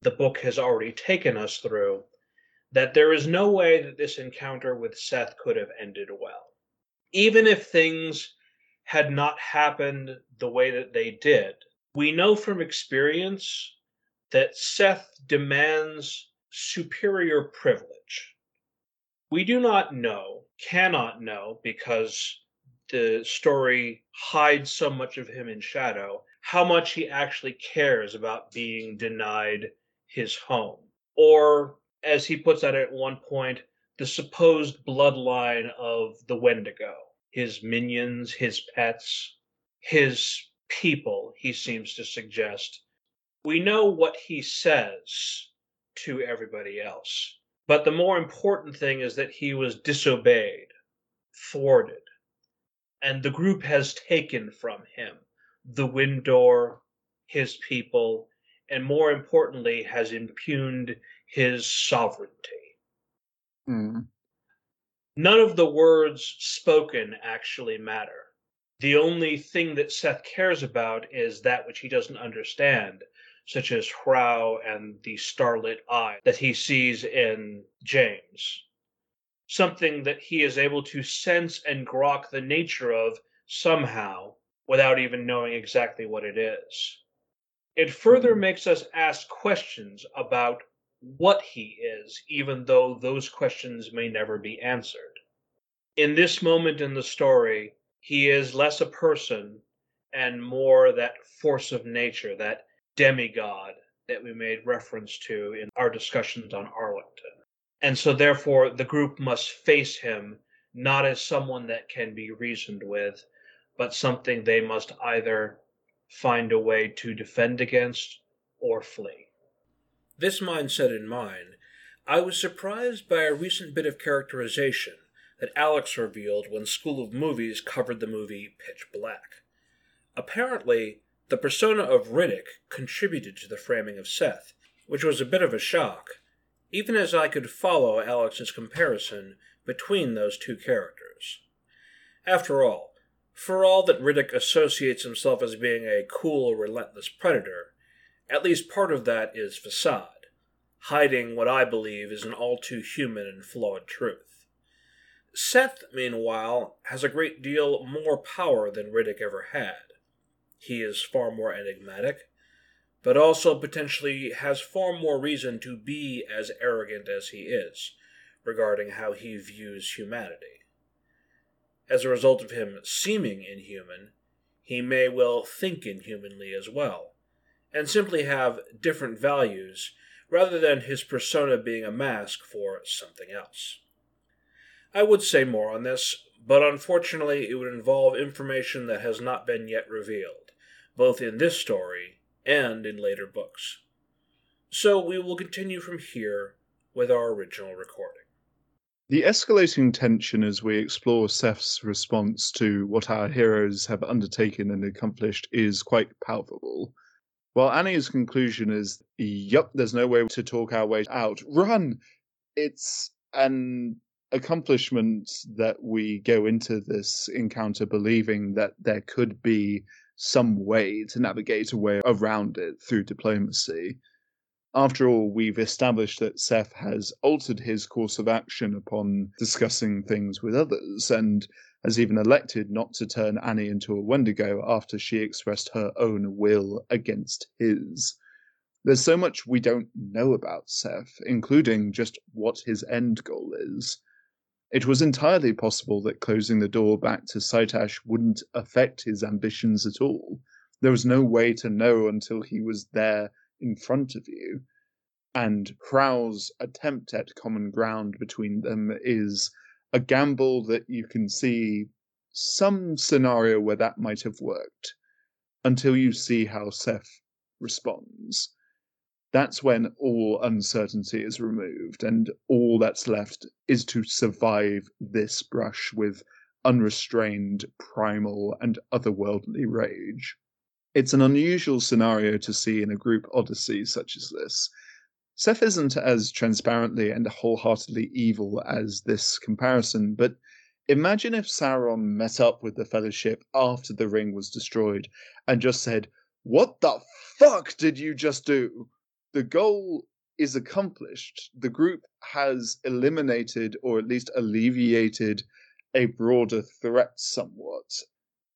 the book has already taken us through, that there is no way that this encounter with Seth could have ended well. Even if things had not happened the way that they did, we know from experience that Seth demands superior privilege. We do not know, cannot know, because the story hides so much of him in shadow, how much he actually cares about being denied his home. Or, as he puts it at one point, the supposed bloodline of the Wendigo, his minions, his pets, his people, he seems to suggest. We know what he says to everybody else. But the more important thing is that he was disobeyed, thwarted, and the group has taken from him the Windor, his people, and more importantly, has impugned his sovereignty. Mm. None of the words spoken actually matter. The only thing that Seth cares about is that which he doesn't understand, such as Hrao and the starlit eye that he sees in James. Something that he is able to sense and grok the nature of somehow without even knowing exactly what it is. It further mm-hmm. makes us ask questions about what he is, even though those questions may never be answered. In this moment in the story, he is less a person and more that force of nature, that demigod that we made reference to in our discussions on Arlington. And so, therefore, the group must face him not as someone that can be reasoned with, but something they must either find a way to defend against or flee. This mindset in mind, I was surprised by a recent bit of characterization that Alex revealed when School of Movies covered the movie Pitch Black. Apparently, the persona of Riddick contributed to the framing of Seth, which was a bit of a shock, even as I could follow Alex's comparison between those two characters. After all, for all that Riddick associates himself as being a cool, relentless predator, at least part of that is facade, hiding what I believe is an all too human and flawed truth. Seth, meanwhile, has a great deal more power than Riddick ever had. He is far more enigmatic, but also potentially has far more reason to be as arrogant as he is regarding how he views humanity. As a result of him seeming inhuman, he may well think inhumanly as well, and simply have different values rather than his persona being a mask for something else. I would say more on this, but unfortunately, it would involve information that has not been yet revealed, both in this story and in later books. So we will continue from here with our original recording. The escalating tension as we explore Seth's response to what our heroes have undertaken and accomplished is quite palpable. While Annie's conclusion is, yup, there's no way to talk our way out, run! It's an accomplishment that we go into this encounter believing that there could be some way to navigate a way around it through diplomacy. After all, we've established that Seth has altered his course of action upon discussing things with others, and has even elected not to turn Annie into a Wendigo after she expressed her own will against his. There's so much we don't know about Seth, including just what his end goal is. It was entirely possible that closing the door back to Saitash wouldn't affect his ambitions at all. There was no way to know until he was there in front of you. And Hrao's attempt at common ground between them is a gamble that you can see some scenario where that might have worked until you see how Seth responds. That's when all uncertainty is removed, and all that's left is to survive this brush with unrestrained, primal, and otherworldly rage. It's an unusual scenario to see in a group odyssey such as this. Seth isn't as transparently and wholeheartedly evil as this comparison, but imagine if Sauron met up with the Fellowship after the ring was destroyed and just said, What the fuck did you just do? The goal is accomplished. The group has eliminated or at least alleviated a broader threat somewhat.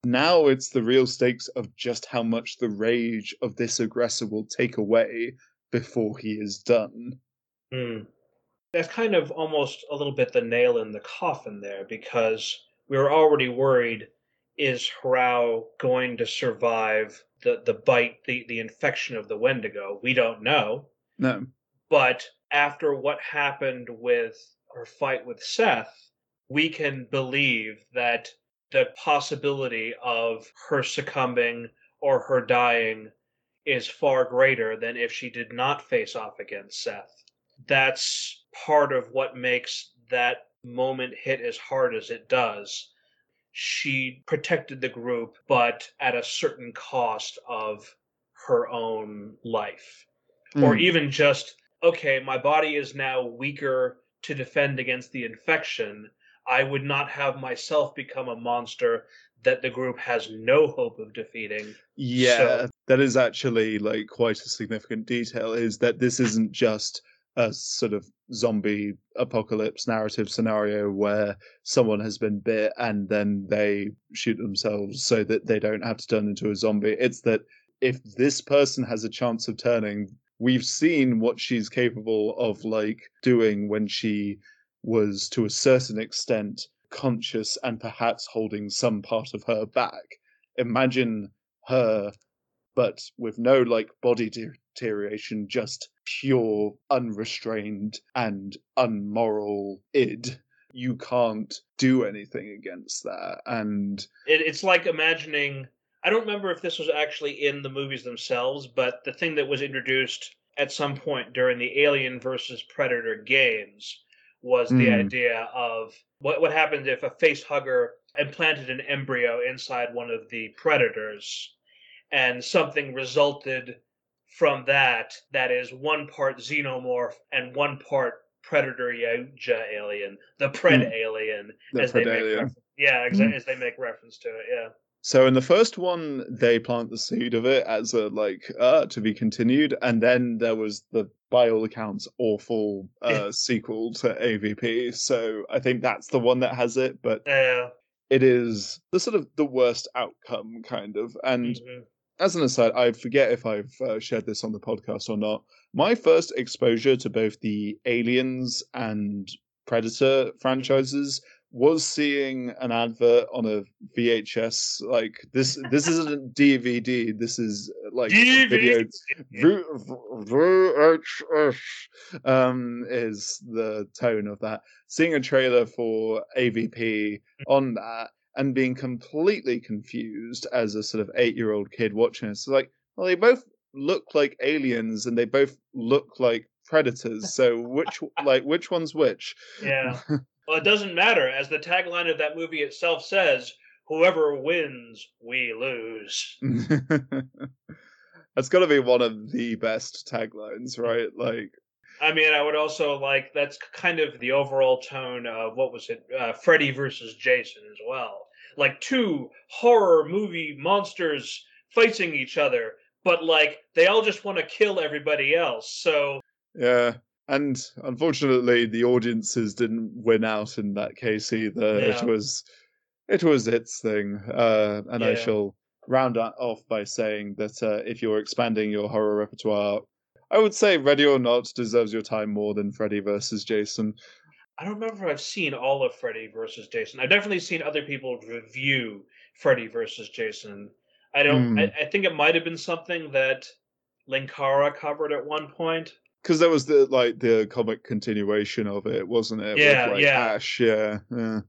Now it's the real stakes of just how much the rage of this aggressor will take away before he is done. Hmm. That's kind of almost a little bit the nail in the coffin there because we were already worried is Hrao going to survive the, the bite, the, the infection of the Wendigo? We don't know. No. But after what happened with her fight with Seth, we can believe that the possibility of her succumbing or her dying is far greater than if she did not face off against Seth. That's part of what makes that moment hit as hard as it does. She protected the group, but at a certain cost of her own life. Mm. Or even just, okay, my body is now weaker to defend against the infection, I would not have myself become a monster that the group has no hope of defeating. Yeah, so, that is actually like quite a significant detail is that this isn't just a sort of zombie apocalypse narrative scenario where someone has been bit and then they shoot themselves so that they don't have to turn into a zombie. It's that if this person has a chance of turning, we've seen what she's capable of like doing when she was to a certain extent conscious and perhaps holding some part of her back. Imagine her, but with no like body deterioration, just pure, unrestrained, and unmoral id. You can't do anything against that. And it, it's like imagining. I don't remember if this was actually in the movies themselves, but the thing that was introduced at some point during the Alien versus Predator games was the mm. idea of what what happens if a face hugger implanted an embryo inside one of the predators and something resulted from that that is one part xenomorph and one part predator yautja alien the pred mm. alien the as pred they alien. make yeah exactly mm. as they make reference to it yeah so in the first one, they plant the seed of it as a like uh, to be continued, and then there was the by all accounts awful uh, sequel to AVP. So I think that's the one that has it, but yeah. it is the sort of the worst outcome, kind of. And Mhm. As an aside, I forget if I've uh, shared this on the podcast or not. My first exposure to both the Aliens and Predator franchises was seeing an advert on a VHS like this this isn't DVD this is like DV. videos. V- VHS um, is the tone of that. Seeing a trailer for AVP on that and being completely confused as a sort of eight-year-old kid watching this, It's like, well, they both look like aliens and they both look like predators. So which, like, which one's which? Yeah. well, it doesn't matter, as the tagline of that movie itself says. Whoever wins, we lose. That's got to be one of the best taglines, right? Like, I mean, I would also like that's kind of the overall tone of what was it, uh, Freddy versus Jason as well. Like two horror movie monsters fighting each other, but like they all just want to kill everybody else. So yeah. And unfortunately, the audiences didn't win out in that case either. It was, it was its thing. Uh, and I shall round that off by saying that uh, if you're expanding your horror repertoire, I would say Ready or Not deserves your time more than Freddy versus Jason. I don't remember if I've seen all of Freddy versus Jason. I've definitely seen other people review Freddy versus Jason. I don't. Hmm. I, I think it might have been something that Linkara covered at one point. Because there was the like the comic continuation of it, wasn't it? Yeah, With, like, yeah. Ash, yeah, yeah.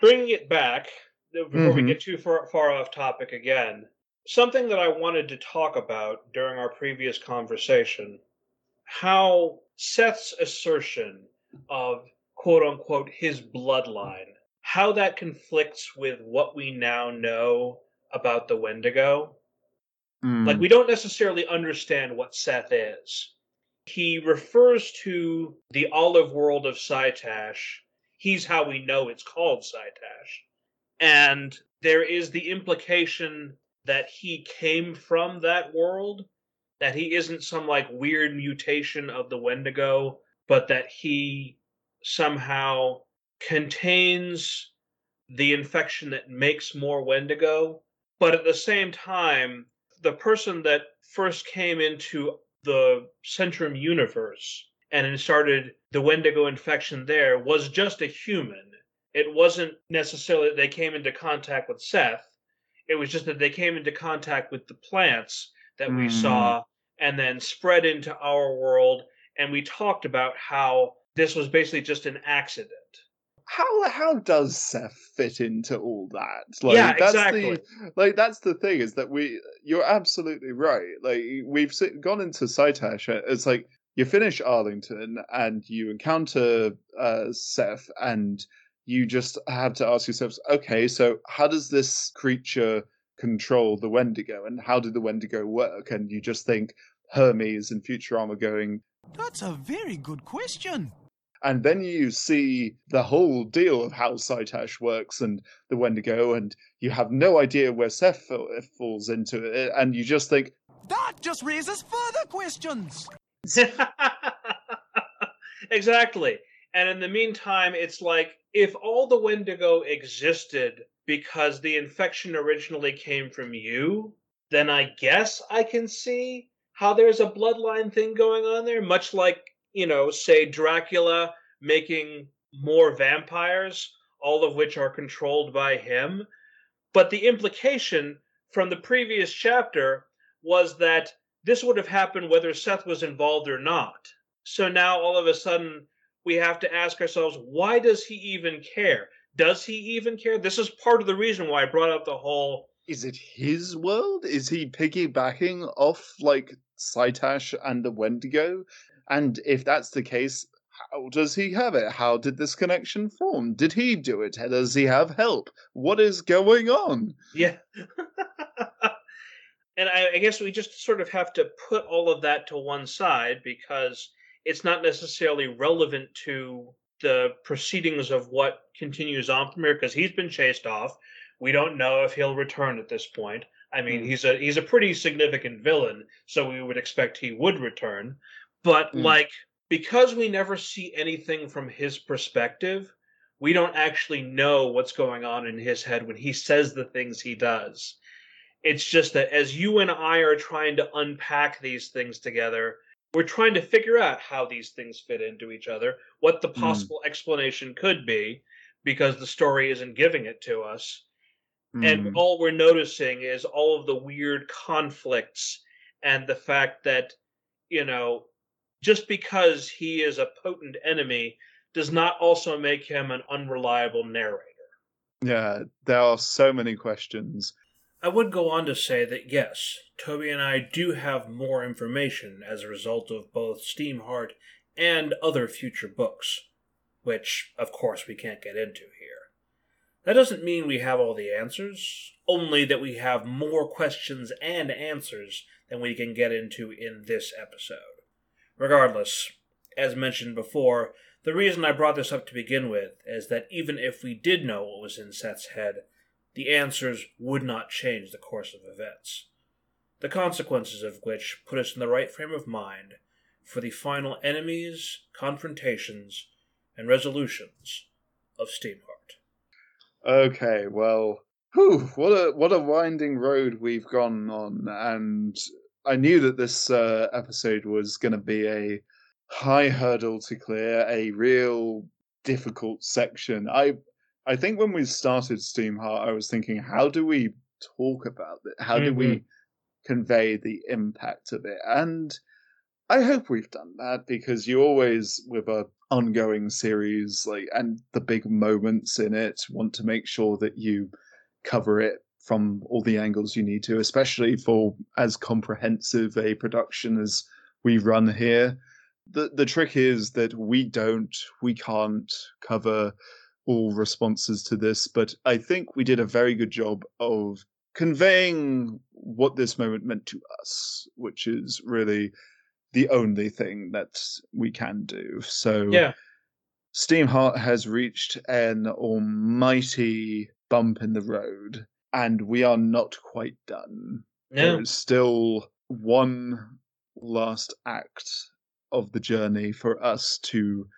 bringing it back before we Mhm. get too far, far off topic again something that i wanted to talk about during our previous conversation how seth's assertion of quote unquote his bloodline how that conflicts with what we now know about the wendigo like Mm. we don't necessarily understand what Seth is. He refers to the olive world of Saitash. He's how we know it's called Saitash. And there is the implication that he came from that world, that he isn't some like weird mutation of the Wendigo, but that he somehow contains the infection that makes more Wendigo. But at the same time, the person that first came into the Centrum universe and started the Wendigo infection there was just a human. It wasn't necessarily that they came into contact with Seth. It was just that they came into contact with the plants that we Mm. saw and then spread into our world. And we talked about how this was basically just an accident. how how does Seth fit into all that? Like Yeah, that's exactly. the like that's the thing is that we you're absolutely right. Like we've gone into Saitash. uh, It's like you finish Arlington and you encounter uh, Seth and you just have to ask yourselves, okay, so how does this creature control the Wendigo and how did the Wendigo work? And you just think Hermes and Futurama going, That's a very good question. and then you see the whole deal of how Saitash works and the Wendigo, and you have no idea where Seth falls into it, and you just think, That just raises further questions. exactly. And in the meantime, it's like if all the Wendigo existed because the infection originally came from you, then I guess I can see how there's a bloodline thing going on there, much like, you know, say Dracula making more vampires, all of which are controlled by him. But the implication from the previous chapter was that this would have happened whether Seth was involved or not. So now all of a sudden we have to ask ourselves, why does he even care? Does he even care? This is part of the reason why I brought up the whole is it his world? Is he piggybacking off like Saitash and the Wendigo? And if that's the case, how does he have it? How did this connection form? Did he do it? Does he have help? What is going on? Yeah. and I, I guess we just sort of have to put all of that to one side because it's not necessarily relevant to the proceedings of what continues on from here because he's been chased off. We don't know if he'll return at this point. I mean, Mm. he's a he's a pretty significant villain, so we would expect he would return. But Mm. like because we never see anything from his perspective, we don't actually know what's going on in his head when he says the things he does. It's just that as you and I are trying to unpack these things together, we're trying to figure out how these things fit into each other, what the Mm. possible explanation could be, because the story isn't giving it to us. Mm. And all we're noticing is all of the weird conflicts and the fact that, you know, just because he is a potent enemy does not also make him an unreliable narrator. Yeah, there are so many questions. I would go on to say that yes, Toby and I do have more information as a result of both Steamheart and other future books, which, of course, we can't get into here. That doesn't mean we have all the answers, only that we have more questions and answers than we can get into in this episode. Regardless, as mentioned before, the reason I brought this up to begin with is that even if we did know what was in Seth's head, the answers would not change the course of events, the consequences of which put us in the right frame of mind for the final enemies, confrontations, and resolutions of Steamheart. Okay, well, whew, what a what a winding road we've gone on, and I knew that this uh, episode was going to be a high hurdle to clear, a real difficult section. I I think when we started Steamheart, I was thinking, how do we talk about it? How do we mm-hmm. convey the impact of it? And I hope we've done that because you always, with a ongoing series, like and the big moments in it, want to make sure that you cover it from all the angles you need to, especially for as comprehensive a production as we run here. The the trick is that we don't, we can't cover all responses to this, but I think we did a very good job of conveying what this moment meant to us, which is really the only thing that we can do. So Yeah. Steamheart has reached an almighty bump in the road, and we are not quite done. There No. is still one last act of the journey for us to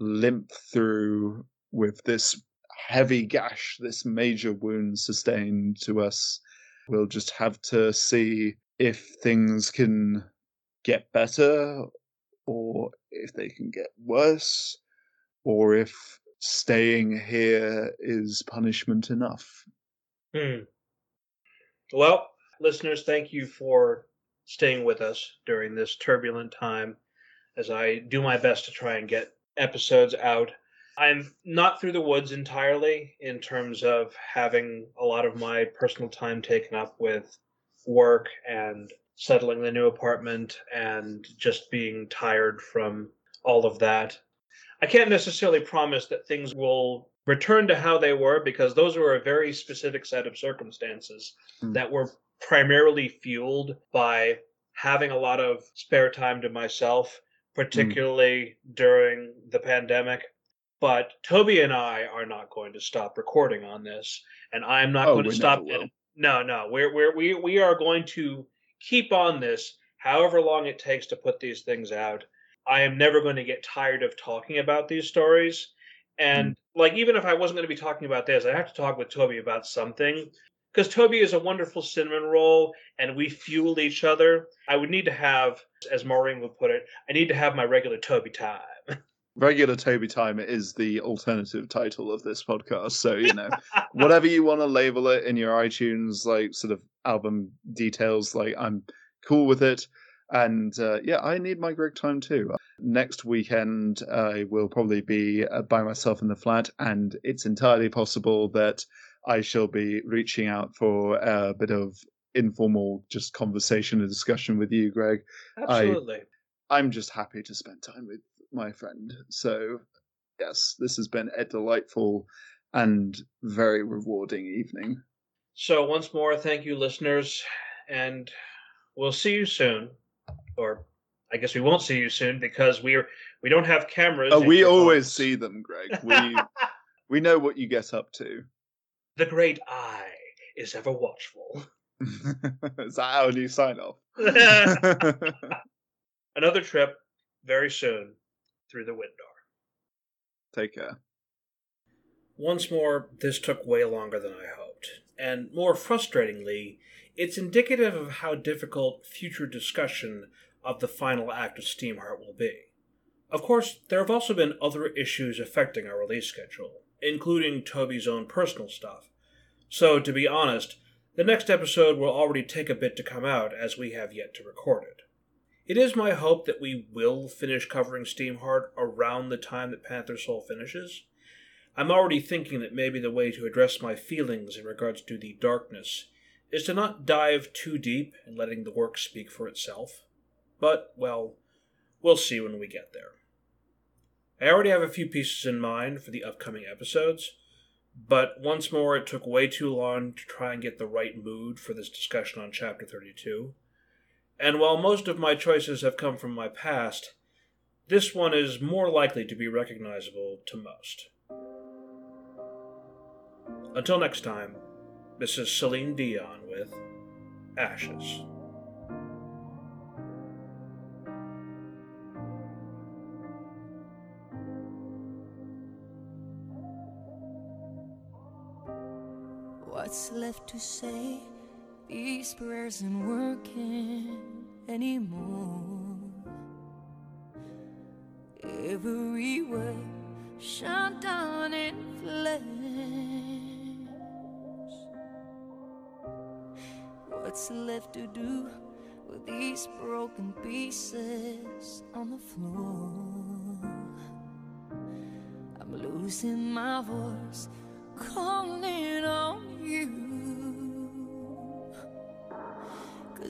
limp through with this heavy gash, this major wound sustained to us. We'll just have to see if things can get better or if they can get worse or if staying here is punishment enough. Hmm. Well, listeners, thank you for staying with us during this turbulent time as I do my best to try and get episodes out. I'm not through the woods entirely in terms of having a lot of my personal time taken up with work and settling the new apartment and just being tired from all of that. I can't necessarily promise that things will return to how they were because those were a very specific set of circumstances Mm. that were primarily fueled by having a lot of spare time to myself, particularly during the pandemic. But Toby and I are not going to stop recording on this, and I'm not Oh, going to stop. will. No, no, we're we're we we are going to keep on this, however long it takes to put these things out. I am never going to get tired of talking about these stories. And mm. like, even if I wasn't going to be talking about this, I have to talk with Toby about something because Toby is a wonderful cinnamon roll and we fuel each other. I would need to have, as Maureen would put it, I need to have my regular Toby time. Regular Toby Time is the alternative title of this podcast. So, you know, whatever you want to label it in your iTunes, like sort of album details, like I'm cool with it. And uh, yeah, I need my Greg time too. Next weekend, I will probably be uh, by myself in the flat, and it's entirely possible that I shall be reaching out for a bit of informal just conversation and discussion with you, Greg. Absolutely. I'm just happy to spend time with my friend. So, yes, this has been a delightful and very rewarding evening. So once more, thank you, listeners, and we'll see you soon. Or I guess we won't see you soon because we're we don't have cameras. Oh, we always see them, Greg. We we know what you get up to. the great eye is ever watchful. Is that our new sign off? Another trip very soon through the window. Take care. Once more, this took way longer than I hoped, and more frustratingly, it's indicative of how difficult future discussion of the final act of Steamheart will be. Of course, there have also been other issues affecting our release schedule, including Toby's own personal stuff. So, to be honest, The next episode will already take a bit to come out, as we have yet to record it. It is my hope that we will finish covering Steamheart around the time that Panther Soul finishes. I'm already thinking that maybe the way to address my feelings in regards to the darkness is to not dive too deep and letting the work speak for itself. But, well, we'll see when we get there. I already have a few pieces in mind for the upcoming episodes, but once more, it took way too long to try and get the right mood for this discussion on Chapter 32. And while most of my choices have come from my past, this one is more likely to be recognizable to most. Until next time, this is Celine Dion with Ashes. What's left to say? These prayers aren't working anymore. Every word shut down in flames. What's left to do with these broken pieces on the floor? I'm losing my voice, calling on you.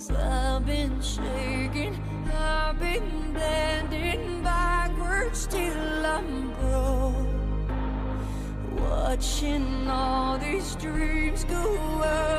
Cause I've been shaking, I've been bending backwards till I'm broke. Watching all these dreams go up